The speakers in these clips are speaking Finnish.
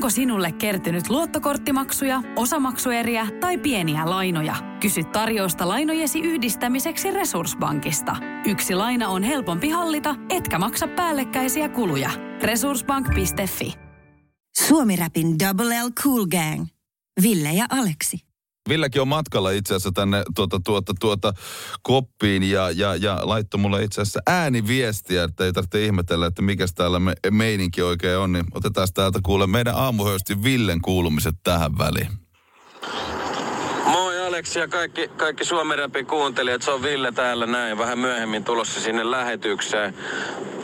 Onko sinulle kertynyt luottokorttimaksuja, osamaksueriä tai pieniä lainoja? Kysy tarjousta lainojesi yhdistämiseksi Resurssbankista. Yksi laina on helpompi hallita, etkä maksa päällekkäisiä kuluja. Resurssbank.fi Suomi-räpin Double L Cool Gang. Ville ja Aleksi. Villäkin on matkalla itse asiassa tänne tuota, tuota, tuota, koppiin ja, ja, ja laittoi mulle itse asiassa ääniviestiä, että ei tarvitse ihmetellä, että mikä täällä me, meininki oikein on. Niin otetaan täältä kuule meidän aamuhöysti Villen kuulumiset tähän väliin. Moi Aleksi ja kaikki, kaikki Suomen räpin kuuntelijat, se on Ville täällä näin, vähän myöhemmin tulossa sinne lähetykseen.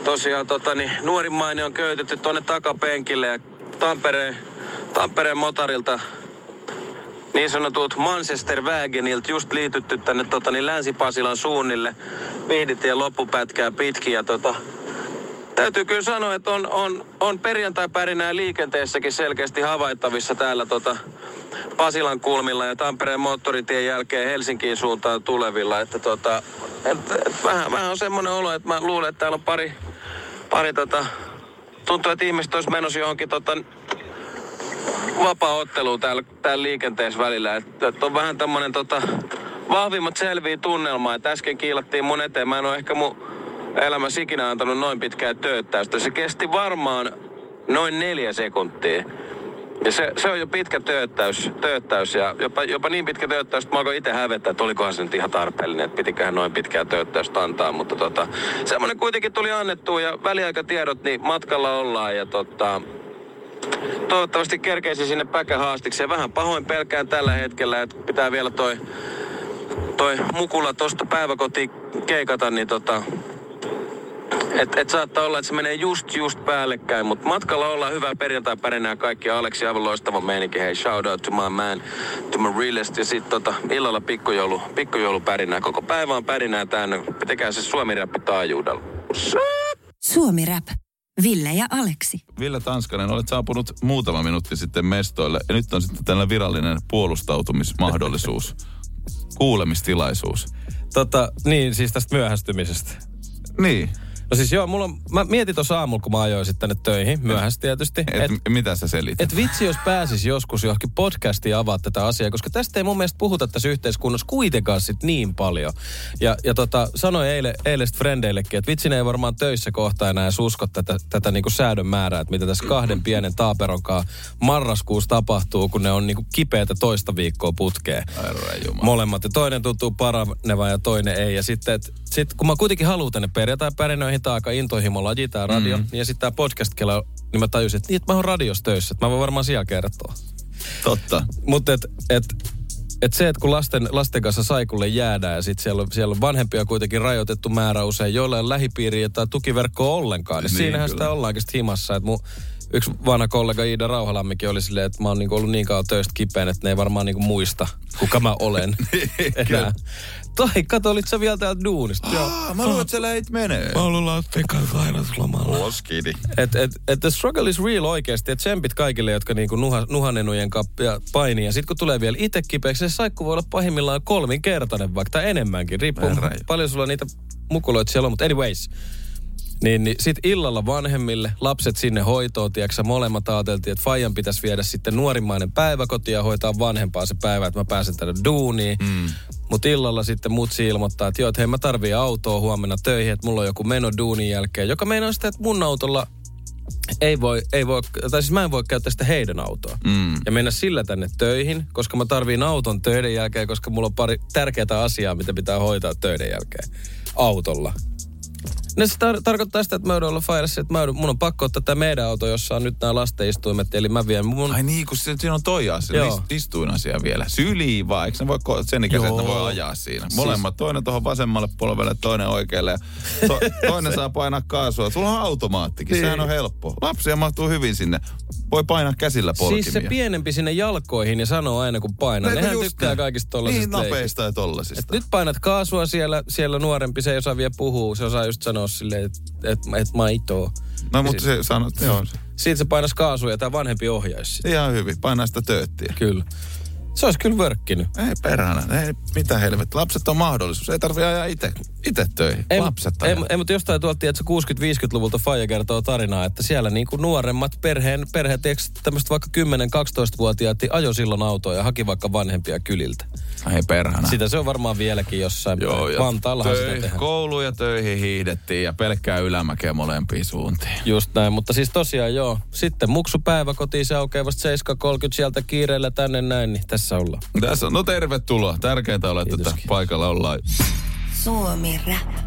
Tosiaan tota, niin, nuorimmainen on köytetty tuonne takapenkille ja Tampereen, Tampereen motarilta niin sanotut Manchester Wagenilta just liitytty tänne tota, niin Länsi-Pasilan suunnille. Vihditien loppupätkää pitkin ja tota, täytyy kyllä sanoa, että on, on, on perjantai-pärinää liikenteessäkin selkeästi havaittavissa täällä tota, Pasilan kulmilla ja Tampereen moottoritien jälkeen Helsinkiin suuntaan tulevilla. Että tota, et, et, vähän, vähän on semmoinen olo, että mä luulen, että täällä on pari, pari tota, tuntuu, että ihmiset olisi menossa johonkin tota, vapaa-ottelu täällä, täällä liikenteessä välillä. Että, että on vähän tämmönen tota, vahvimmat selviä tunnelmaa. Että äsken kiilattiin mun eteen. Mä en ole ehkä mun elämässä ikinä antanut noin pitkää tööttäystä. Se kesti varmaan noin neljä sekuntia. Ja se, se on jo pitkä tööttäys, tööttäys ja jopa, jopa niin pitkä tööttäys, että mä alkoin itse hävettää, että olikohan se nyt ihan tarpeellinen, että pitiköhän noin pitkää tööttäystä antaa. Mutta tota, semmoinen kuitenkin tuli annettua ja väliaikatiedot, niin matkalla ollaan ja tota, toivottavasti kerkeisi sinne päkähaastiksi. Ja vähän pahoin pelkään tällä hetkellä, että pitää vielä toi, toi mukula tosta päiväkotiin keikata, niin tota, et, et saattaa olla, että se menee just just päällekkäin, mutta matkalla ollaan hyvää perjantai pärinää kaikki. Aleksi aivan loistava meininki. Hei, shout out to my man, to my realist. Ja sitten tota, illalla pikkujoulu, pikkujoulu pärinää. Koko päivä on pärinää täynnä. Pitäkää se suomi-räppi taajuudella. Suomi-rap. Ville ja Aleksi. Ville Tanskanen, olet saapunut muutama minuutti sitten mestoille ja nyt on sitten tällainen virallinen puolustautumismahdollisuus, kuulemistilaisuus. Tota, niin, siis tästä myöhästymisestä. Niin. No siis joo, mulla on, mä mietin tuossa aamulla, kun mä ajoin sitten tänne töihin, myöhässä tietysti. Et, et, mitä sä selität? Et vitsi, jos pääsis joskus johonkin podcastiin avaa tätä asiaa, koska tästä ei mun mielestä puhuta tässä yhteiskunnassa kuitenkaan sit niin paljon. Ja, ja tota, sanoin eilen, eilen frendeillekin, että vitsi ne ei varmaan töissä kohta enää usko tätä, tätä niinku säädön määrää, että mitä tässä kahden pienen taaperonkaan marraskuussa tapahtuu, kun ne on niinku kipeätä toista viikkoa putkeen. Molemmat. Ja toinen tuntuu paranevan ja toinen ei. Ja sitten, et, sit, kun mä kuitenkin haluan tänne perjantai-pärinöihin, tämä aika intohimo laji, tämä radio, mm. ja sitten tämä podcast niin mä tajusin, että, niin, että mä oon radiossa töissä, että mä voin varmaan siellä kertoa. Totta. Mutta et, et, et se, että kun lasten, lasten kanssa saikulle jäädään ja sitten siellä, siellä on vanhempia kuitenkin rajoitettu määrä usein, joilla ei lähipiiriä tai tukiverkkoa ollenkaan, niin, niin siinähän kyllä. sitä ollaankin sit himassa. Että mun yksi vanha kollega Iida Rauhalammikin oli silleen, että mä oon niinku ollut niin kauan töistä kipeän, että ne ei varmaan niinku muista, kuka mä olen enää. Toi, kato, olit sä vielä täältä duunista. Joo. Mä luulen, että sä lähit menee. Mä ollut Latten kanssa sairauslomalla. Loskidi. Et, et, et the struggle is real oikeasti. Et tsempit kaikille, jotka niinku nuha, nuhanenujen kappia painii. Ja sit kun tulee vielä itse kipeäksi, se saikku voi olla pahimmillaan kolminkertainen vaikka tai enemmänkin. Riippuu paljon sulla niitä mukuloita siellä on. Mutta anyways, niin, niin sit illalla vanhemmille, lapset sinne hoitoon, tiedätkö molemmat ajateltiin, että Fajan pitäisi viedä sitten nuorimmainen päiväkoti ja hoitaa vanhempaa se päivä, että mä pääsen tänne duuniin. Mm. Mutta illalla sitten mutsi ilmoittaa, että joo, että hei mä tarvii autoa huomenna töihin, että mulla on joku meno duunin jälkeen, joka meinaa sitä, että mun autolla ei voi, ei voi, tai siis mä en voi käyttää sitä heidän autoa. Mm. Ja mennä sillä tänne töihin, koska mä tarviin auton töiden jälkeen, koska mulla on pari tärkeää asiaa, mitä pitää hoitaa töiden jälkeen autolla. No se tar- tarkoittaa sitä, että mä joudun olla Firessa, että mä joudun, mun on pakko ottaa tämä meidän auto, jossa on nyt nämä lastenistuimet, eli mä vien mun... Ai niin, kun se, siinä on toi asia, Joo. istuin asia vielä. Syliin vai, eikö ne voi sen ikäisen, että voi ajaa siinä? Siis- Molemmat, siis... toinen tuohon vasemmalle polvelle, toinen oikealle. Ja to, toinen saa painaa kaasua. Sulla on automaattikin, niin. sehän on helppo. Lapsia mahtuu hyvin sinne. Voi painaa käsillä polkimia. Siis se pienempi sinne jalkoihin ja sanoo aina kun painaa. Nehän tykkää näin. kaikista tollasista Niin nopeista ja tollasista. nyt painat kaasua siellä, siellä nuorempi, se ei osaa vielä puhua. Se osaa just sanoa silleen, että et, et maitoa. No mutta se sanot, joo. Siitä se painas kaasua ja tämä vanhempi ohjaisi sitä. Ihan hyvin, painaa sitä tööttiä. Kyllä. Se olisi kyllä vörkkinyt. Ei perhana, ei mitä helvettiä. Lapset on mahdollisuus, ei tarvi ajaa itse. Itse töihin. Ei, Lapset ei, ei, mutta jostain tuolta, että 60-50-luvulta Faija kertoo tarinaa, että siellä niinku nuoremmat perheen, perheet, tämmöistä vaikka 10-12-vuotiaat ajo silloin autoa ja haki vaikka vanhempia kyliltä. Hei perhana. Sitä se on varmaan vieläkin jossain. Joo, ja Vantaallahan sitä tehdään. kouluun ja töihin hiihdettiin ja pelkkää ylämäkeä molempiin suuntiin. Just näin, mutta siis tosiaan joo. Sitten muksupäivä kotiin se aukeaa vasta 7.30 sieltä kiireellä tänne näin, niin tässä ollaan. Tässä on, no tervetuloa. Tärkeintä on, että paikalla ollaan. Suomi Rap.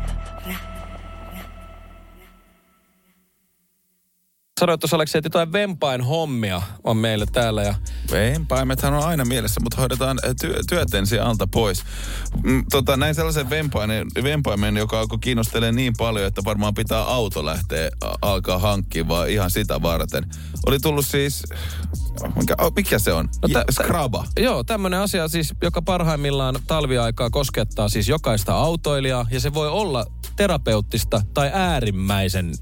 Sanoit tuossa Aleksi, että jotain vempain hommia on meillä täällä ja Vempaimethan on aina mielessä, mutta hoidetaan työ, työt ensin alta pois. Mm, Tota, näin sellaisen vempaimen, vempaimen, joka alkoi kiinnostelee niin paljon, että varmaan pitää auto lähteä alkaa hankkia vaan ihan sitä varten. Oli tullut siis, mikä, oh, mikä se on? No tä- No, tä- Skraba. Joo, tämmöinen asia siis, joka parhaimmillaan talviaikaa koskettaa siis jokaista autoilijaa ja se voi olla terapeuttista tai äärimmäisen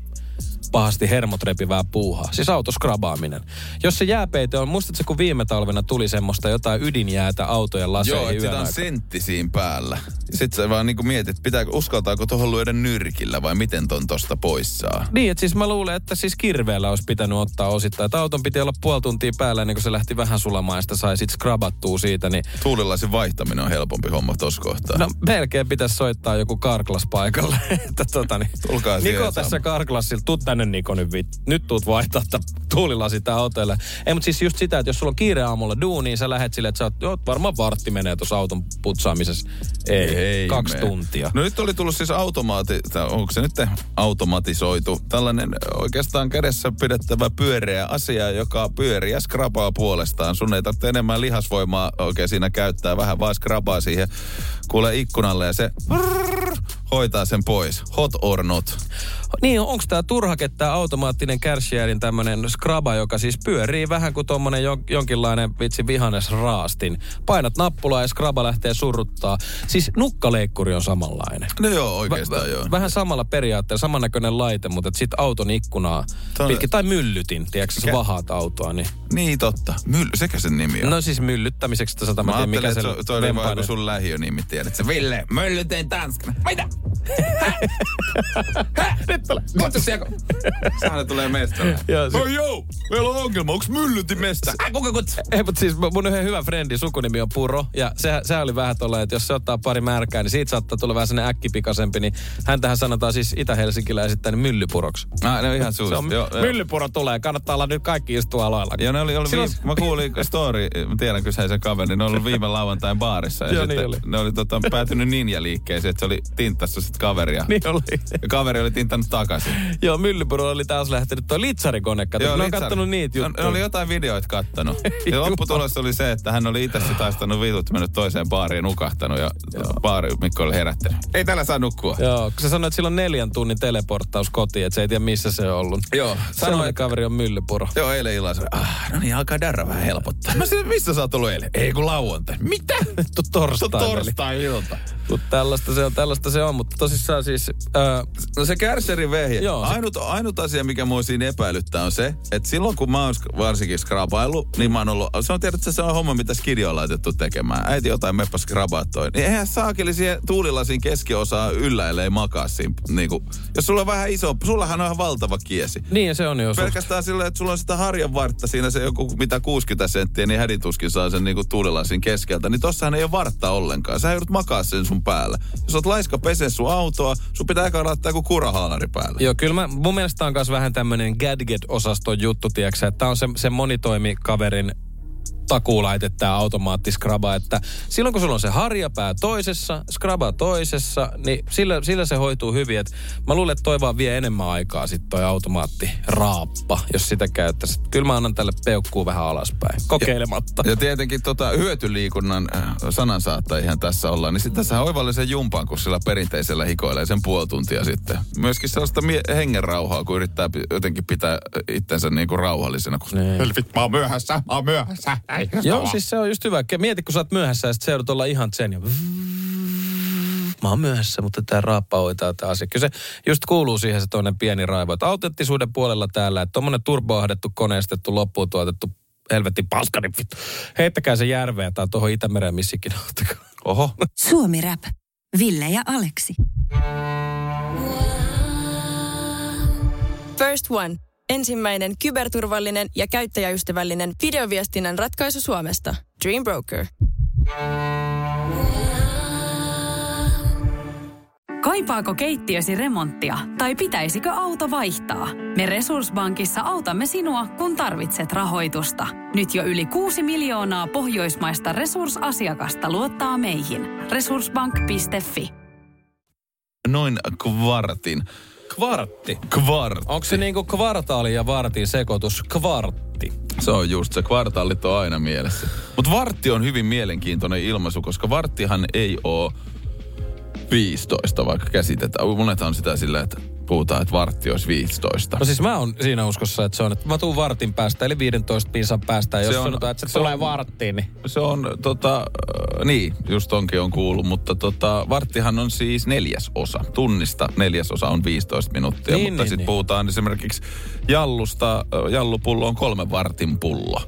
pahasti hermot repivää puuhaa. Siis autoskrabaaminen. Jos se jääpeite on, muistatko kun viime talvena tuli semmoista jotain ydinjäätä autojen laseihin Joo, että on sentti siinä päällä. Sitten sä vaan niinku mietit, pitääkö, uskaltaako tuohon lyödä nyrkillä vai miten ton tosta pois saa. Niin, että siis mä luulen, että siis kirveellä olisi pitänyt ottaa osittain. Että auton piti olla puoli tuntia päällä ennen kuin se lähti vähän sulamaan ja sitä sai sitten skrabattua siitä. Niin Tuulilasin vaihtaminen on helpompi homma tossa kohtaa. No melkein pitäisi soittaa joku Karklas paikalle. että tota niin. Tulkaa siihen Niko tässä. Karklasilla, tuu tänne Niko nyt vit. Nyt tuut vaihtaa tuulilasi tää autoille. Ei mutta siis just sitä, että jos sulla on kiire aamulla duuniin, sä lähet silleen, että sä oot, joo, varmaan vartti menee tuossa auton putsaamisessa. Ei, Ei kaksi mene. tuntia. No nyt oli tullut siis automaati, onko se nyt automatisoitu, tällainen oikeastaan kädessä pidettävä pyöreä asia, joka pyörii ja skrapaa puolestaan. Sun ei tarvitse enemmän lihasvoimaa oikein siinä käyttää, vähän vaan skrapaa siihen kuule ikkunalle ja se hoitaa sen pois. Hot or not. Niin, onko tämä turhake, tämä automaattinen Cashierin tämmöinen skraba, joka siis pyörii vähän kuin tuommoinen jo, jonkinlainen vitsi vihannes raastin. Painat nappulaa ja skraba lähtee surruttaa. Siis nukkaleikkuri on samanlainen. No joo, oikeastaan joo. Vähän samalla periaatteella, samannäköinen laite, mutta sitten auton ikkunaa Toi- pitkin, tai myllytin, tiedätkö, Mikä? vahaat autoa, niin. Niin totta. Myll, sekä sen nimi on. No siis myllyttämiseksi tässä mä, Mä tiedän, mikä se se- toi oli vaan sun lähiönimi, tiedät sä. Ville, möllyteen tanskana. Mitä? tulee. Ootko siellä? Sähän tulee. Joo, se- No joo, meillä on ongelma. Onks myllytin mesta? Äh, kuka kut? Ei, mutta siis mun yhden hyvä frendi sukunimi on Puro. Ja se, se oli vähän tolleen, että jos se ottaa pari märkää, niin siitä saattaa tulla vähän sellainen äkkipikaisempi. Niin häntähän sanotaan siis Itä-Helsinkiläisittäin niin myllypuroksi. Ah, ne on ihan suusta. Joo, joo. myllypuro tulee, kannattaa olla nyt kaikki istua aloilla. Ja ne oli, oli viime, mä kuulin story, mä tiedän kyseisen kaverin, ne oli viime lauantain baarissa. Ja Joo, sitten niin oli. ne oli tota, päätynyt ninja-liikkeeseen, että se oli tinttassa sit kaveria. Niin oli. Ja kaveri oli tintannut takaisin. Joo, myllypuro oli taas lähtenyt toi litsarikone. Kato, ne on Litsari. kattonut niitä juttuja. Ne oli jotain videoita kattonut. Ja lopputulos oli se, että hän oli itse taistanut vitut, mennyt toiseen baariin nukahtanut ja baari Mikko oli herättänyt. Ei tällä saa nukkua. Joo, kun sä sanoit, että sillä on neljän tunnin teleporttaus kotiin, että se ei tiedä missä se on ollut. Joo, Sanoin, sanoin, kaveri on myllypuro. Joo, eilen illalla ah, no niin, alkaa darra vähän helpottaa. Mä sanoin, missä sä oot ollut eilen? Ei kun lauantai. Mitä? Vittu torstai. veli. Mut tällaista se on, tällaista se on, mutta tosissaan siis... Ää, No se kärserin vehje. Joo, se- ainut, ainut asia, mikä mua siinä epäilyttää on se, että silloin kun mä oon varsinkin skrapailu, niin mä oon ollut, se on tiedät, se on homma, mitä Skidi on laitettu tekemään. Äiti jotain meppä skrapaa toi. Niin eihän saakeli siihen tuulilasin keskiosaa ylläilee makaa siinä. Niin kuin, jos sulla on vähän iso, sullahan on ihan valtava kiesi. niin se on jo. Pelkästään sillä, että sulla on sitä harjan vartta siinä se joku mitä 60 senttiä, niin hädituskin saa sen niinku tuulilasin keskeltä. Niin tossahan ei ole vartta ollenkaan. Sä joudut makaa sen sun päällä. Jos oot laiska pesee sun autoa, sun pitää eka laittaa joku kurahaalari päälle. Joo, kyllä mä, mun mielestä on myös vähän tämmöinen gadget-osaston juttu, tiedätkö että tää on se, se monitoimikaverin takuulaite tämä automaattiskraba, että silloin kun sulla on se harjapää toisessa, skraba toisessa, niin sillä, sillä se hoituu hyvin. Et mä luulen, että toi vaan vie enemmän aikaa sitten toi automaattiraappa, jos sitä käyttäisi. Kyllä mä annan tälle peukkuu vähän alaspäin, kokeilematta. Ja tietenkin tota, hyötyliikunnan äh, sanansaattajihan tässä ollaan, niin sitten tässä oivallisen jumpan, kun sillä perinteisellä hikoilee sen puoli tuntia sitten. Myöskin sellaista mie- hengenrauhaa, kun yrittää jotenkin pitää itsensä niinku rauhallisena. Kun... Niin. Helvit, mä oon myöhässä, mä oon myöhässä. Ei, Joo, siis se on just hyvä. Mieti, kun sä oot myöhässä ja sit sä joudut olla ihan sen ja mä oon myöhässä, mutta tämä raappa hoitaa tämä asia. Kyllä se just kuuluu siihen se toinen pieni raivo. Että autenttisuuden puolella täällä, että tommonen turboahdettu, koneistettu, loppuun tuotettu helvetti paska, niin vittu. Heittäkää se järveen tai tuohon Itämereen missikin. Oho. Suomi Rap. Ville ja Aleksi. First One. Ensimmäinen kyberturvallinen ja käyttäjäystävällinen videoviestinnän ratkaisu Suomesta. Dream Broker. Kaipaako keittiösi remonttia tai pitäisikö auto vaihtaa? Me Resurssbankissa autamme sinua, kun tarvitset rahoitusta. Nyt jo yli 6 miljoonaa pohjoismaista resursasiakasta luottaa meihin. Resurssbank.fi Noin kvartin. Kvartti. Kvartti. Onko se niinku kvartaali ja vartin sekoitus? Kvartti. Se on just se, kvartaalit on aina mielessä. Mutta vartti on hyvin mielenkiintoinen ilmaisu, koska varttihan ei ole 15, vaikka käsitetään. Monethan on sitä silleen, että puhutaan, että vartti olisi 15. No siis mä oon siinä uskossa, että se on, että mä tuun vartin päästä, eli 15 pinsan päästä. Ja jos Se on- sanotaan, että se, se tulee on- varttiin, niin Se on, tota, äh, niin, just onkin on kuullut, mutta tota, varttihan on siis neljäs osa. Tunnista neljäs osa on 15 minuuttia, Niin, mutta niin, sitten niin. puhutaan esimerkiksi jallusta, äh, jallupullo on kolme vartin pullo.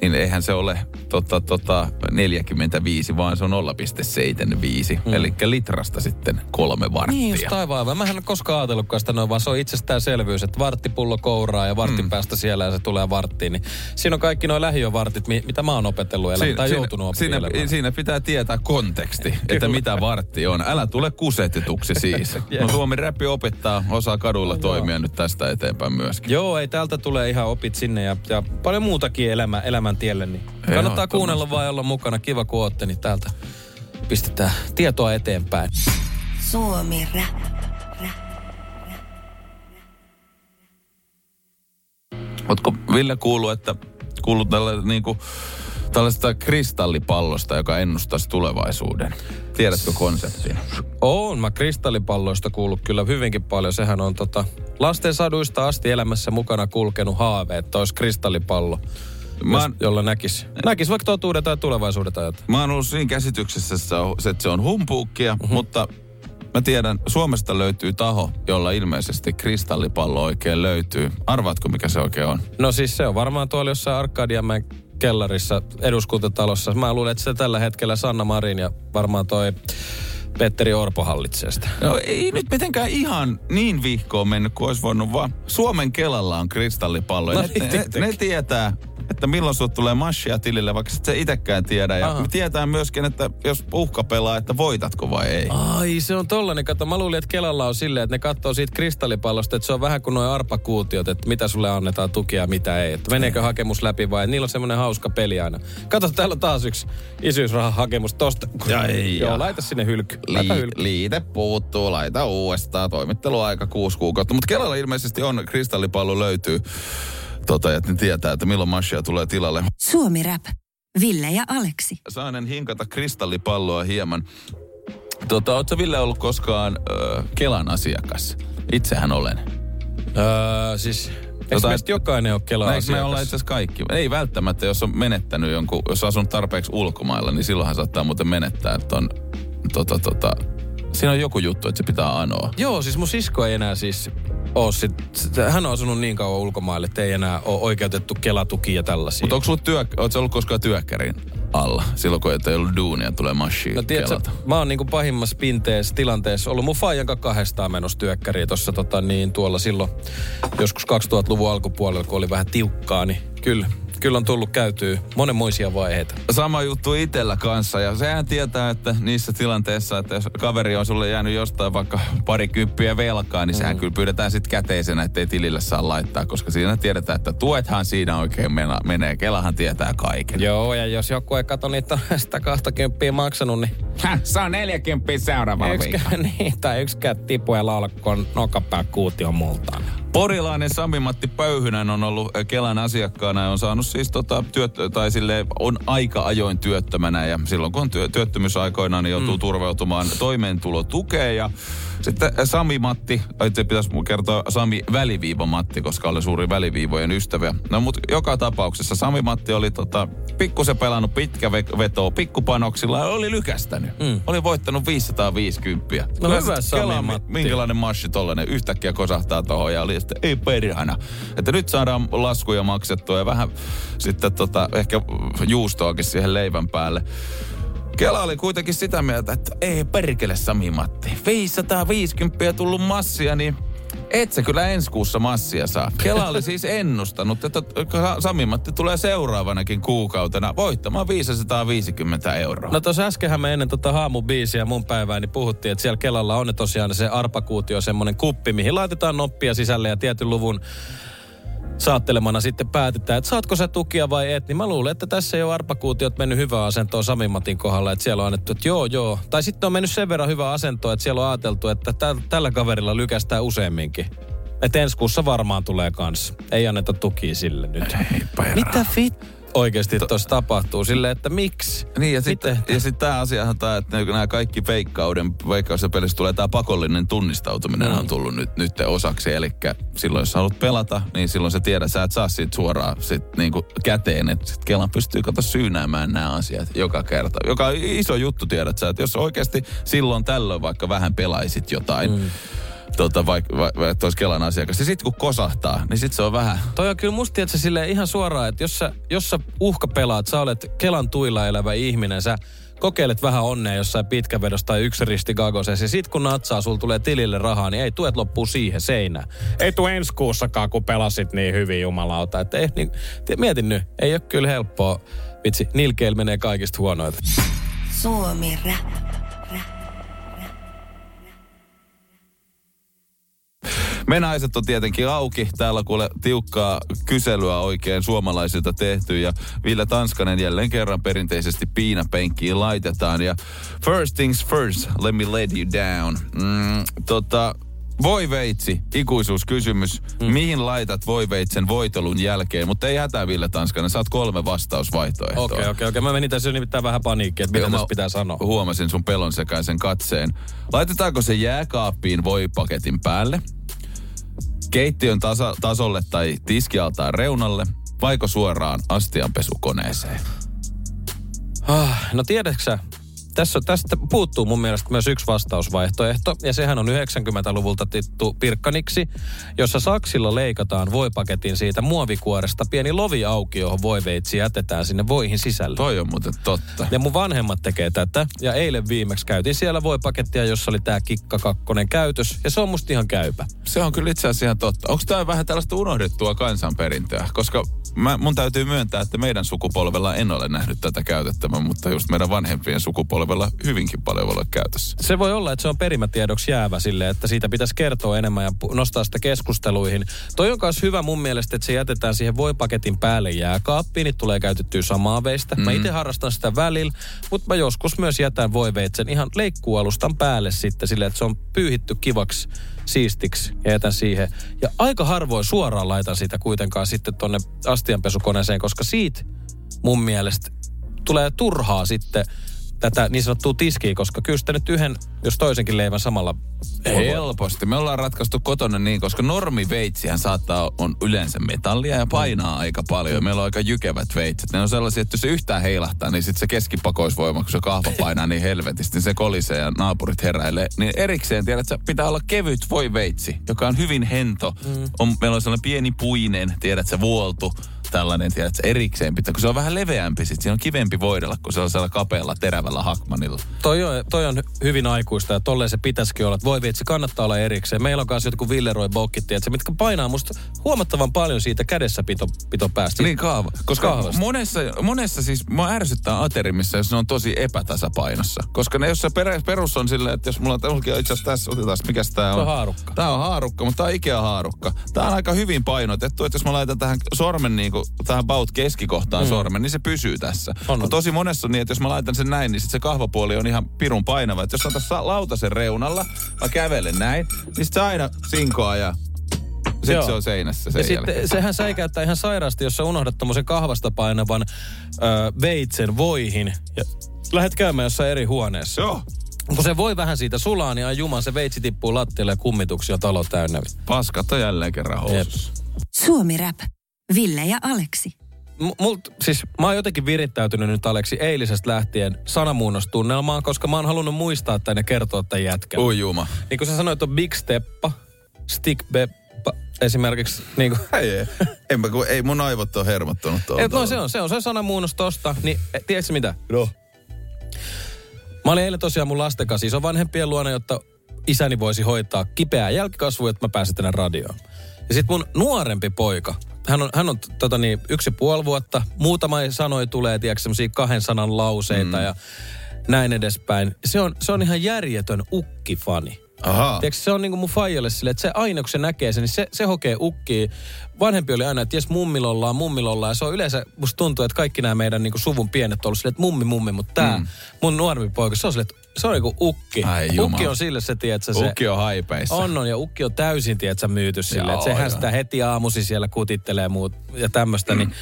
Niin eihän se ole tota, tota, 45, vaan se on 0,75. Mm. Eli litrasta sitten kolme varttia. Niin just aivan aivan. Mähän en koskaan ajatellutkaan sitä noin, vaan se on itsestäänselvyys, että varttipullo kouraa ja vartin mm. päästä siellä ja se tulee varttiin. Niin siinä on kaikki nuo lähiövartit, mi- mitä mä oon opetellut elämään tai joutunut siinä, siinä pitää tietää konteksti, että mitä vartti on. Älä tule kusetetuksi siis. No Suomi räppi opettaa, osaa kadulla toimia nyt tästä eteenpäin myöskin. Joo, ei täältä tulee ihan opit sinne ja, ja paljon muutakin elämä, elämän tielle. Niin kannattaa kuunnella vaan olla mukana. Kiva kun ootte, niin täältä pistetään tietoa eteenpäin. Suomi Rap. Ootko Ville kuullut, että kuullut tällä, niinku, tällaista kristallipallosta, joka ennustaisi tulevaisuuden? Tiedätkö konseptin? Oon mä kristallipalloista kuullut kyllä hyvinkin paljon. Sehän on tota, lasten saduista asti elämässä mukana kulkenut haave, että olisi kristallipallo, Mä oon, jolla näkisi. Näkisi vaikka totuuden tai tulevaisuuden ajat. mä oon ollut siinä käsityksessä, että se on, humpuukkia, mutta mä tiedän, Suomesta löytyy taho, jolla ilmeisesti kristallipallo oikein löytyy. Arvaatko, mikä se oikein on? No siis se on varmaan tuolla jossain Arkadianmäen kellarissa eduskuntatalossa. Mä luulen, että se tällä hetkellä Sanna Marin ja varmaan toi Petteri Orpo hallitsee sitä. No ei nyt mitenkään ihan niin vihkoon mennyt kuin olisi voinut, vaan Suomen Kelalla on kristallipallo. No ne, niin, ne, ne, tietää, että milloin sulle tulee mashia tilille, vaikka se itsekään tiedä. Ja Aha. me tietää myöskin, että jos uhka pelaa, että voitatko vai ei. Ai, se on tollanen. Kato, mä luulin, että Kelalla on silleen, että ne katsoo siitä kristallipallosta, että se on vähän kuin noin arpakuutiot, että mitä sulle annetaan tukia ja mitä ei. Että meneekö hakemus läpi vai niillä on semmoinen hauska peli aina. Kato, täällä on taas yksi isyysrahahakemus tosta. Ja ei, Joo, ja. laita sinne hylky. Laita Lii, hylky. liite puuttuu, laita uudestaan, toimitteluaika kuusi kuukautta. Mutta Kelalla ilmeisesti on, kristallipallo löytyy. Tota, että ne tietää, että milloin mashia tulee tilalle. Suomi Rap. Ville ja Aleksi. Saanen hinkata kristallipalloa hieman. Tota, ootko Ville ollut koskaan ö, Kelan asiakas? Itsehän olen. Öö, siis, eikö Tota, meistä jokainen ole Kela Näinkö me ollaan itse asiassa kaikki? Ei välttämättä, jos on menettänyt jonkun, jos on asunut tarpeeksi ulkomailla, niin silloinhan saattaa muuten menettää, että on, tota, tota, siinä on joku juttu, että se pitää anoa. Joo, siis mun sisko ei enää siis oo sit, hän on asunut niin kauan ulkomaille, että ei enää ole oikeutettu kelatukia ja tällaisia. Mutta onko sulla työ, ootko ollut koskaan työkkärin alla? Silloin kun ei ollut duunia, tulee mashi No tiedätkö, mä oon niinku pahimmassa pinteessä tilanteessa ollut mun faijan kanssa kahdestaan menossa työkkäriin tuossa tota niin tuolla silloin joskus 2000-luvun alkupuolella, kun oli vähän tiukkaa, niin kyllä, kyllä on tullut käytyä monenmoisia vaiheita. Sama juttu itellä kanssa ja sehän tietää, että niissä tilanteissa, että jos kaveri on sulle jäänyt jostain vaikka pari kymppiä velkaa, niin Mm. sehän kyllä pyydetään sitten käteisenä, ettei tilille saa laittaa, koska siinä tiedetään, että tuethan siinä oikein mena- menee. Kelahan tietää kaiken. Joo, ja jos joku ei kato niitä sitä 20 maksanut, niin Häh, se on 40 seuraava yksikään, niin, tai yksikään tipu ja laula, kun on nokapää kuutio multaan. Porilainen Sami-Matti Pöyhynän on ollut ö, Kelan asiakkaana ja on saanut siis tota, työt, tai sille on aika ajoin työttömänä ja silloin kun on työ, työttömyysaikoina niin joutuu mm. turvautumaan toimeentulotukeen ja sitten ö, Sami-Matti, itse pitäisi mun kertoa Sami Väliviiva Matti, koska olen suuri väliviivojen ystävä. No mutta joka tapauksessa Sami-Matti oli tota, pikkusen pelannut pitkä ve- vetoa pikkupanoksilla ja oli lykästänyt. Mm. Oli voittanut 550. No Kyllä hyvä, Sami-Matti. Minkälainen massi tollanen yhtäkkiä kosahtaa tohon ja oli sitten, ei perhana. Että nyt saadaan laskuja maksettua ja vähän sitten tota, ehkä juustoakin siihen leivän päälle. Kela oli kuitenkin sitä mieltä, että ei perkele Sami Matti. 550 tullut massia, niin et sä kyllä ensi kuussa massia saa. Kela oli siis ennustanut, että Sami Matti tulee seuraavanakin kuukautena voittamaan 550 euroa. No tuossa äskenhän me ennen tota haamubiisiä mun päivää, niin puhuttiin, että siellä Kelalla on tosiaan se arpakuutio, semmoinen kuppi, mihin laitetaan noppia sisälle ja tietyn luvun saattelemana sitten päätetään, että saatko sä tukia vai et, niin mä luulen, että tässä ei ole arpakuutiot mennyt hyvää asentoa Sami Matin kohdalla, että siellä on annettu, että joo joo. Tai sitten on mennyt sen verran hyvää asentoa, että siellä on ajateltu, että tä- tällä kaverilla lykästää useamminkin. Että ensi kuussa varmaan tulee kans. Ei anneta tukia sille nyt. Ei, Mitä fit? Oikeasti tuossa tapahtuu. Silleen, että miksi? Niin ja sitten sit tämä asiahan tämä, että nämä kaikki veikkauden, veikkauden pelissä tulee tämä pakollinen tunnistautuminen mm. on tullut nyt, nyt osaksi. Eli silloin jos haluat pelata, niin silloin sä tiedät, sä et saa siitä suoraan sit niinku käteen. Että sit Kelan pystyy kato syynäämään nämä asiat joka kerta. Joka on iso juttu tiedät sä, että jos oikeasti silloin tällöin vaikka vähän pelaisit jotain, mm tota, vaikka va, va, olisi Kelan asiakas. Ja sitten kun kosahtaa, niin sitten se on vähän... Toi on kyllä musta että sille ihan suoraan, että jos sä, jos sä uhka pelaat, sä olet Kelan tuilla elävä ihminen, sä kokeilet vähän onnea jossain pitkävedossa tai yksi risti gagosessa. Ja sit kun natsaa, sulla tulee tilille rahaa, niin ei tuet loppuu siihen seinään. Ei tule ensi kuussakaan, kun pelasit niin hyvin jumalauta. Että ei, niin, mietin nyt, ei ole kyllä helppoa. Vitsi, nilkeillä menee kaikista huonoita. Suomi rap. Me naiset on tietenkin auki. Täällä kuule tiukkaa kyselyä oikein suomalaisilta tehty ja Ville Tanskanen jälleen kerran perinteisesti piinapenkkiin laitetaan. Ja first things first, let me let you down. Mm, tota, voi veitsi, ikuisuuskysymys. Mm. Mihin laitat voi veitsen voitelun jälkeen? Mutta ei hätää Ville Tanskanen, saat kolme vastausvaihtoehtoa. Okei, okay, okei, okay, okei. Okay. Mä menin tässä nimittäin vähän paniikkiin, että mitä tässä pitää sanoa. Huomasin sun pelon sekaisen katseen. Laitetaanko se jääkaappiin voipaketin päälle? Keittiön tasa, tasolle tai tiskialtaan reunalle, vaiko suoraan astianpesukoneeseen? Ah, no tiedätkö tässä, tästä puuttuu mun mielestä myös yksi vastausvaihtoehto, ja sehän on 90-luvulta tittu pirkkaniksi, jossa saksilla leikataan voipaketin siitä muovikuoresta pieni lovi auki, johon voiveitsi jätetään sinne voihin sisälle. Toi on muuten totta. Ja mun vanhemmat tekee tätä, ja eilen viimeksi käytiin siellä voipakettia, jossa oli tää kikka kakkonen käytös, ja se on musta ihan käypä. Se on kyllä itse asiassa ihan totta. Onko tämä vähän tällaista unohdettua kansanperintöä? Koska mä, mun täytyy myöntää, että meidän sukupolvella en ole nähnyt tätä käytettävän, mutta just meidän vanhempien sukupolvella hyvinkin paljon voi olla käytössä. Se voi olla, että se on perimätiedoksi jäävä sille, että siitä pitäisi kertoa enemmän ja nostaa sitä keskusteluihin. Toi on myös hyvä mun mielestä, että se jätetään siihen voipaketin päälle jääkaappiin, niin tulee käytettyä samaa veistä. Mm. Mä itse harrastan sitä välillä, mutta mä joskus myös jätän voiveitsen ihan leikkualustan päälle sitten sille, että se on pyyhitty kivaksi siistiksi ja jätän siihen. Ja aika harvoin suoraan laitan sitä kuitenkaan sitten tonne astianpesukoneeseen, koska siitä mun mielestä tulee turhaa sitten tätä niin sanottua tiskiä, koska kyllä sitä nyt yhden, jos toisenkin leivän samalla... Helposti. Me ollaan ratkaistu kotona niin, koska normiveitsihän saattaa on yleensä metallia ja painaa mm. aika paljon. Meillä on aika jykevät veitset. Ne on sellaisia, että jos se yhtään heilahtaa, niin sitten se keskipakoisvoima, kun se kahva painaa niin helvetisti, niin se kolisee ja naapurit heräilee. Niin erikseen tiedät, että pitää olla kevyt voiveitsi, joka on hyvin hento. Mm. On, meillä on sellainen pieni puinen, tiedät se vuoltu tällainen, tiedätkö, erikseen pitää, kun se on vähän leveämpi, sit siinä on kivempi voidella kuin sellaisella kapealla terävällä hakmanilla. Toi on, toi on hyvin aikuista ja tolleen se pitäisikin olla, että voi vitsi, kannattaa olla erikseen. Meillä on kanssa jotkut Villeroi Bokkit, että mitkä painaa musta huomattavan paljon siitä kädessä pito, pito päästä. Niin kaava. Koska Kaavasta. monessa, monessa siis mua ärsyttää aterimissa, jos ne on tosi epätasapainossa. Koska ne, jos se perus on silleen, että jos mulla on itse asiassa tässä, otetaan, mikä tää on? Se on haarukka. Tää on haarukka, mutta tää on Ikea haarukka. Tää on aika hyvin painotettu, että jos mä laitan tähän sormen niin kuin, tähän baut keskikohtaan mm. sormen, niin se pysyy tässä. On, on. Tosi monessa on niin, että jos mä laitan sen näin, niin sit se kahvapuoli on ihan pirun painava. Että jos on tässä lautasen reunalla, mä kävelen näin, niin sit se aina sinkoaa ja sitten Joo. se on seinässä sen ja sitten sehän säikäyttää ihan sairaasti, jos sä unohdat tommosen kahvasta painavan ö, veitsen voihin ja lähdet käymään jossain eri huoneessa. Joo. Kun se voi vähän siitä sulaa, niin ai juman, se veitsi tippuu lattialle ja kummituksia talo täynnä. Paskat on jälleen kerran housussa. Suomi Rap. Ville ja Aleksi. M- mult, siis mä oon jotenkin virittäytynyt nyt Aleksi eilisestä lähtien sanamuunnostunnelmaan, koska mä oon halunnut muistaa tänne kertoa tämän jätkän. Ui juma. Niin kuin sä sanoit, on Big Steppa, Stick Beppa, esimerkiksi. Niin kuin. Ei, ei. Enpä, kun ei mun aivot ole hermottunut tuolta. No se on, se on se sanamuunnos tosta. Niin, tiedätkö mitä? No. Mä olin eilen tosiaan mun lasten kanssa isovanhempien luona, jotta isäni voisi hoitaa kipeää jälkikasvua, että mä pääsen tänne radioon. Ja sitten mun nuorempi poika, hän on, hän on tota niin, yksi puoli vuotta, muutama sanoi tulee, tiedätkö, semmosia kahden sanan lauseita mm. ja näin edespäin. Se on, se on ihan järjetön ukkifani. Aha. Tiedätkö, se on niin kuin mun faijalle sille, että se aina kun se näkee sen, niin se, se hokee ukkiin. Vanhempi oli aina, että jes mummilollaan, mummilollaan. Ja se on yleensä, musta tuntuu, että kaikki nämä meidän niin kuin suvun pienet on ollut silleen, että mummi, mummi. Mutta tämä mm. mun nuorempi poika, se on silleen, että se on niinku ukki. Ai ukki on sille se, tiedätkö, se... Ukki on haipeissa. On, on, ja ukki on täysin, tiedätkö, myyty sille. Että sehän sitä heti aamusi siellä kutittelee muut ja tämmöistä. Mm. Niin.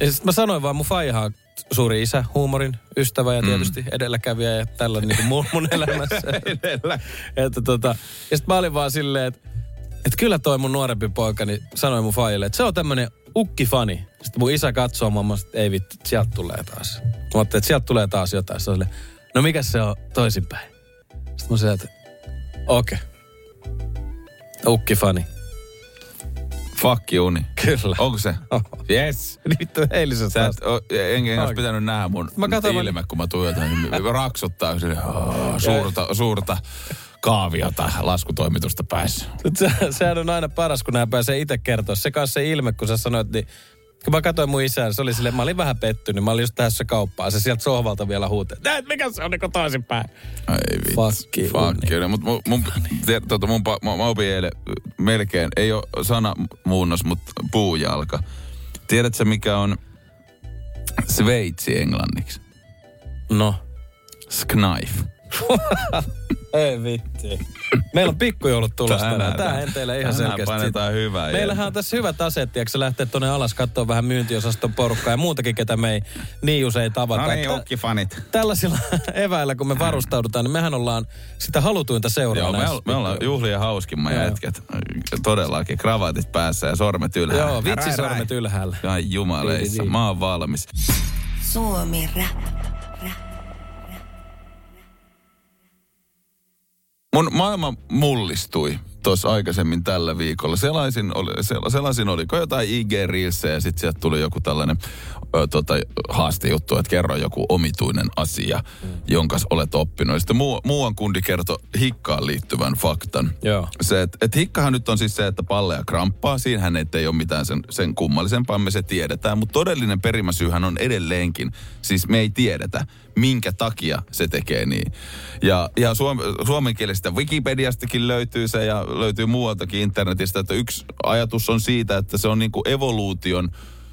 Ja sit mä sanoin vaan, mun faiha suuri isä, huumorin ystävä ja tietysti mm. edelläkävijä ja tällainen niin kuin mun, mun elämässä. Edellä. että tota, ja sitten mä olin vaan silleen, että, että kyllä toi mun nuorempi poikani sanoi mun faijille, että se on tämmönen ukkifani. Sitten mun isä katsoo mamma, että ei vittu, sieltä tulee taas. Mä ajattelin, että sieltä tulee taas jotain. Se on silleen, no mikä se on toisinpäin? Sitten mä sanoin, että okei. Okay. Ukkifani. Fuck uni. Kyllä. Onko se? Yes. Vittu eilisen Sä et, o, enkä olisi pitänyt nähdä mun Mä katson, ilme, kun mä tuijotan. Niin raksuttaa sille, oh, suurta, suurta kaaviota laskutoimitusta päässä. Se, sehän on aina paras, kun nämä pääsee itse kertoa. Se kanssa se ilme, kun sä sanoit, niin kun mä katsoin mun isää, se oli silleen, mä olin vähän pettynyt. Mä olin just tässä kauppaa. Se sieltä sohvalta vielä huutaa. Näet, mikä se on niin toisinpäin? Ai vittu. Fuck you. Fuck you. Mutta mun, mun, te, tota, mun, mä, mä opin eilen melkein, ei ole sana muunnos, mutta puujalka. Tiedätkö mikä on Sveitsi englanniksi? No. Sknaif. Ei vitti. Meillä on pikkujoulut tulossa tänään. Tää en teille ihan tänään selkeästi. painetaan hyvää. Meillähän on tässä hyvät aseet, tiedätkö, lähteä tuonne alas katsoa vähän myyntiosaston porukkaa ja muutakin, ketä me ei niin usein tavata. No niin, Että ukkifanit. Tällaisilla eväillä, kun me varustaudutaan, niin mehän ollaan sitä halutuinta seuraa Joo, me, ol- me ollaan juhlien hauskimman Joo. jätkät. Todellakin, kravatit päässä ja sormet ylhäällä. Joo, vitsisormet ylhäällä. Ai jumaleissa, mä oon valmis. Suomi rap. Mun maailma mullistui tuossa aikaisemmin tällä viikolla. Selaisin, oli, sel- selaisin oliko jotain IG-reelsejä ja sitten sieltä tuli joku tällainen ö, tota, haastejuttu, että kerro joku omituinen asia, mm. jonka olet oppinut. Ja sitten muu, muuan kundi kertoi hikkaan liittyvän faktan. Joo. Se, että et hikkahan nyt on siis se, että palleja kramppaa. Siinähän ei ei ole mitään sen, sen kummallisempaa, me se tiedetään. Mutta todellinen perimäsyyhän on edelleenkin, siis me ei tiedetä, minkä takia se tekee niin. Ja, ja suom, suomenkielisestä Wikipediastakin löytyy se ja löytyy muualtakin internetistä, että yksi ajatus on siitä, että se on niin kuin evoluution,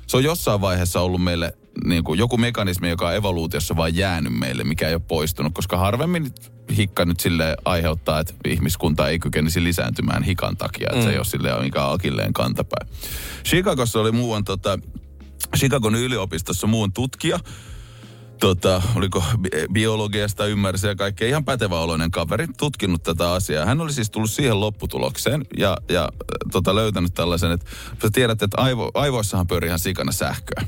se on jossain vaiheessa ollut meille niin kuin joku mekanismi, joka on evoluutiossa vaan jäänyt meille, mikä ei ole poistunut, koska harvemmin hikka nyt sille aiheuttaa, että ihmiskunta ei kykenisi lisääntymään hikan takia, että mm. se ei ole silleen mikään akilleen kantapäin. Chicagossa oli muuan tota, Chicagon yliopistossa muun tutkija, tota, oliko bi- biologiasta ymmärsi ja kaikkea, ihan pätevä oloinen kaveri, tutkinut tätä asiaa. Hän oli siis tullut siihen lopputulokseen ja, ja tota, löytänyt tällaisen, että sä tiedät, että aivo, aivoissahan pyörii ihan sikana sähköä.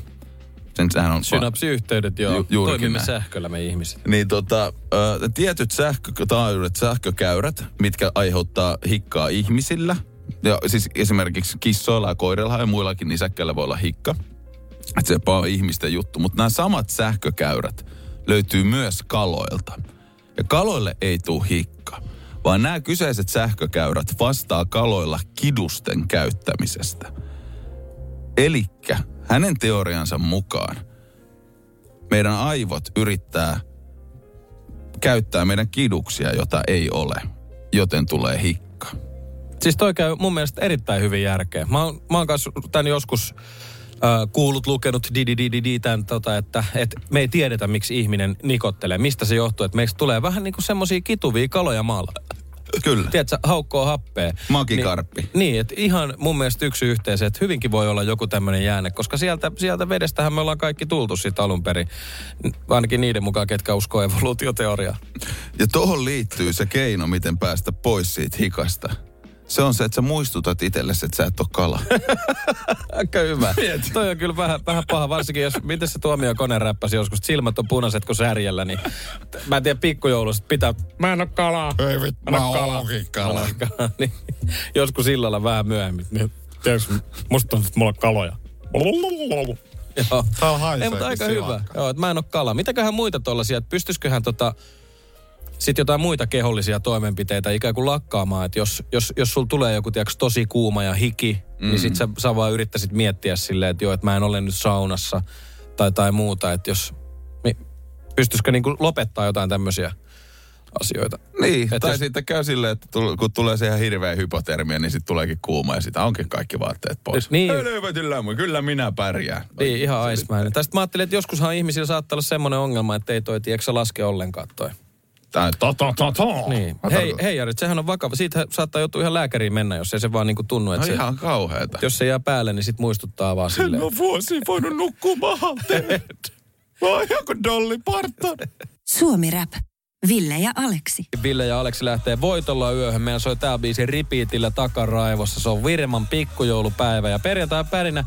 Sen, sehän on Synapsiyhteydet, joo. Ju- Toimimme näin. sähköllä me ihmiset. niin tota, ö, tietyt sähkötaajuudet, sähkökäyrät, mitkä aiheuttaa hikkaa ihmisillä, ja siis esimerkiksi kissoilla ja koirilla ja muillakin nisäkkäillä voi olla hikka. Että se on ihmisten juttu. Mutta nämä samat sähkökäyrät löytyy myös kaloilta. Ja kaloille ei tule hikka, vaan nämä kyseiset sähkökäyrät vastaa kaloilla kidusten käyttämisestä. Elikkä hänen teoriansa mukaan meidän aivot yrittää käyttää meidän kiduksia, jota ei ole, joten tulee hikka. Siis toi käy mun mielestä erittäin hyvin järkeä. Mä oon, mä oon kanssa tän joskus äh, kuullut, lukenut di di di di di tämän, tota, että, että me ei tiedetä, miksi ihminen nikottelee. Mistä se johtuu, että meistä tulee vähän niin kuin semmosia kituvia kaloja maalla. Kyllä. Tiedätkö, haukkoo happea. Makikarppi. Niin, niin että ihan mun mielestä yksi yhteys, että hyvinkin voi olla joku tämmöinen jäänne, koska sieltä, sieltä vedestähän me ollaan kaikki tultu siitä alun perin. Ainakin niiden mukaan, ketkä uskoo evoluutioteoriaa. Ja tuohon liittyy se keino, miten päästä pois siitä hikasta. Se on se, että sä muistutat itsellesi, että sä et ole kala. Aika hyvä. Toi on kyllä vähän, vähän paha, varsinkin jos, miten se tuomio kone räppäsi joskus, että silmät on punaiset kuin särjellä, niin mä en tiedä pikkujoulusta pitää, mä en oo kalaa. Ei vittu, mä oonkin kala. niin, joskus illalla vähän myöhemmin, niin tiedätkö, musta tuntuu, että mulla on kaloja. Joo. Täällä haisee Ei, mutta aika hyvä. Joo, että mä en oo kala. Mitäköhän muita tollasia, että pystyisiköhän tota, sitten jotain muita kehollisia toimenpiteitä ikään kuin lakkaamaan. Että jos, jos, jos sulla tulee joku tiiäks, tosi kuuma ja hiki, mm. niin sit sä, sä vaan yrittäisit miettiä silleen, että joo, että mä en ole nyt saunassa tai, tai muuta. Että jos, niin, pystyisikö niin kuin lopettaa jotain tämmöisiä asioita. Niin, Et tai jos- sitten käy silleen, että tul- kun tulee se ihan hirveä hypotermia, niin sitten tuleekin kuuma ja sitä onkin kaikki vaatteet pois. Niin. Lämmö, kyllä minä pärjään. Niin, ihan aismäinen. Tästä mä ajattelin, että joskushan ihmisillä saattaa olla semmoinen ongelma, että ei toi, tiedätkö, laske ollenkaan toi. Tää, to, to, to, to. Niin. Mä Hei, hei Jari, sehän on vakava. Siitä saattaa joutua ihan lääkäriin mennä, jos ei se vaan niinku tunnu, No että se, ihan kauheeta. jos se jää päälle, niin sit muistuttaa vaan silleen. En ole vuosi voinut nukkua mahalteen. Vai joku Dolly Parton. Suomi Rap. Ville ja Aleksi. Ville ja Aleksi lähtee voitolla yöhön. Meillä soi tää biisi ripiitillä takaraivossa. Se on Virman pikkujoulupäivä ja perjantai pärinä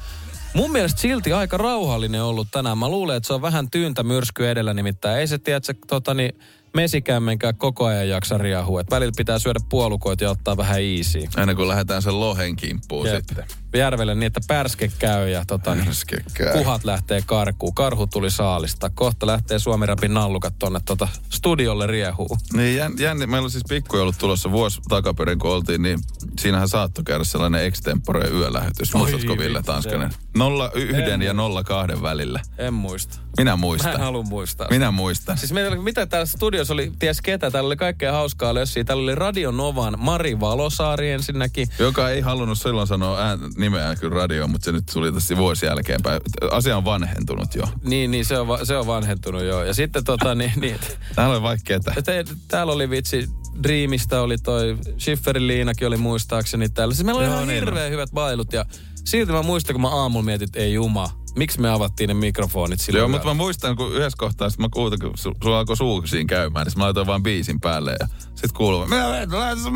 Mun mielestä silti aika rauhallinen ollut tänään. Mä luulen, että se on vähän tyyntä myrsky edellä nimittäin. Ei se, tiedä, että se tota, niin, mesikämmenkään koko ajan jaksa riahua. Et välillä pitää syödä puolukoita ja ottaa vähän easy. Aina kun lähdetään sen lohen kimppuun Jep. sitten. Järvelle niin, että pärske käy ja tota, niin, Pärske käy. kuhat lähtee karkuun. Karhu tuli saalista. Kohta lähtee Suomirapin nallukat tonne tota, studiolle riehuu. Niin jän, jänni, meillä on siis pikkujoulut tulossa vuosi takaperin, kun oltiin, niin siinähän saattoi käydä sellainen extempore yölähetys. Muistatko Ville Tanskanen? 01 ja 02 välillä. En muista. Minä Mä en muistan. halua muistaa. Minä muistan. Siis meillä mitä täällä studiossa oli, ties ketä, täällä oli kaikkea hauskaa lössiä. Täällä oli Radio Novan Mari Valosaari ensinnäkin. Joka ei halunnut silloin sanoa ään, nimeä kyllä radioon, mutta se nyt tuli tässä vuosi jälkeenpäin. Asia on vanhentunut jo. Niin, niin se on, se on vanhentunut joo. Ja sitten tota niin, niin Täällä oli vaikka ketä. te, täällä oli vitsi, Dreamista oli toi, Schifferin Liinakin oli muistaakseni täällä. Siis meillä oli Joo, ihan niin on. hirveän hyvät bailut ja silti mä muistan, kun mä aamulla mietin, että ei juma, miksi me avattiin ne mikrofonit silloin? Joo, mutta mä muistan, kun yhdessä kohtaa sit mä kuulin, kun su- sulla alkoi suu siinä käymään, niin sit mä laitoin vaan biisin päälle ja sit kuuluu, minä laita sun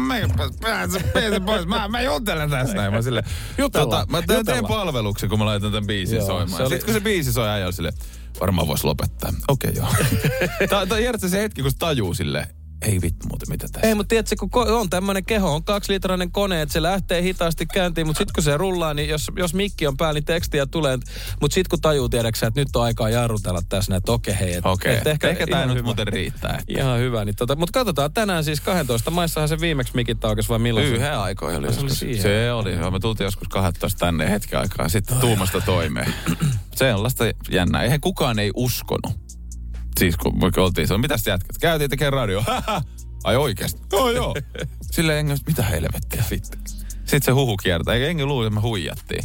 biisin pois, mä, mä juttelen tässä näin. Mä sille, Jutellaan, tota, mä teen, teen palveluksen, kun mä laitan tämän biisin Joo, soimaan. oli- Sitten kun se biisi soi äijä oli sille, varmaan vois lopettaa. Okei, okay, joo. Tää tää tiedätkö se hetki, kun se tajuu sille, ei vittu muuten, mitä tässä. Ei, mutta tiedätkö, kun on tämmöinen keho, on kaksilitrainen kone, että se lähtee hitaasti käyntiin, mutta sitten kun se rullaa, niin jos, jos mikki on päällä, niin tekstiä tulee. Mutta sitten kun tajuu, tiedäksä, että nyt on aikaa jarrutella tässä, että okei, hei. et- Okei, et ehkä, ehkä tämä nyt hyvä. muuten riittää. Ihan hyvä. Niin tota, mutta katsotaan tänään siis 12 maissahan se viimeksi mikit aukesi vai milloin? Yhden aikoihin oli se oli siihen. Se oli, joo. Me tultiin joskus 12 tänne hetken aikaa, sitten tuumasta toimeen. Sellaista jännää. Eihän kukaan ei uskonut. Siis kun oltiin, se on, mitäs te jätkät? Käytiin tekemään radio. Ai oikeesti? Joo, joo. Silleen jengi, olisi, mitä helvettiä vittu. Sitten se huhu kiertää. Eikä jengi luuli, että me huijattiin.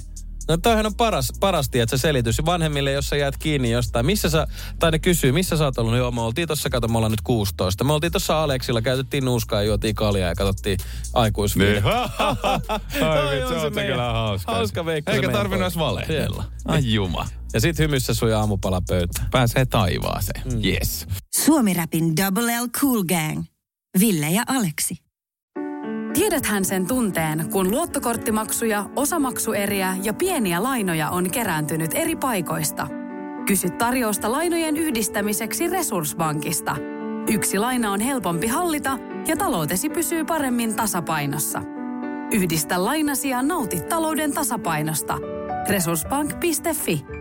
No toihan on paras, paras tiedät, se selitys vanhemmille, jos sä jäät kiinni jostain. Missä sä, tai ne kysyy, missä sä oot ollut? No Joo, me oltiin tossa, kato, me ollaan nyt 16. Me oltiin tossa Aleksilla, käytettiin nuuskaa ja juotiin kaljaa ja katsottiin aikuisvideoita. Niin. Ai on se on meidän kyllä hauska. hauska Veikko, se Eikä tarvinnut edes valehdella. Ai juma. Ja sit hymyssä sui aamupala pöytään. Pääsee taivaaseen. Mm. Yes. Suomi Rapin Double L Cool Gang. Ville ja Aleksi. Tiedäthän sen tunteen, kun luottokorttimaksuja, osamaksueriä ja pieniä lainoja on kerääntynyt eri paikoista. Kysy tarjousta lainojen yhdistämiseksi Resurssbankista. Yksi laina on helpompi hallita ja taloutesi pysyy paremmin tasapainossa. Yhdistä lainasi ja nauti talouden tasapainosta. Resurssbank.fi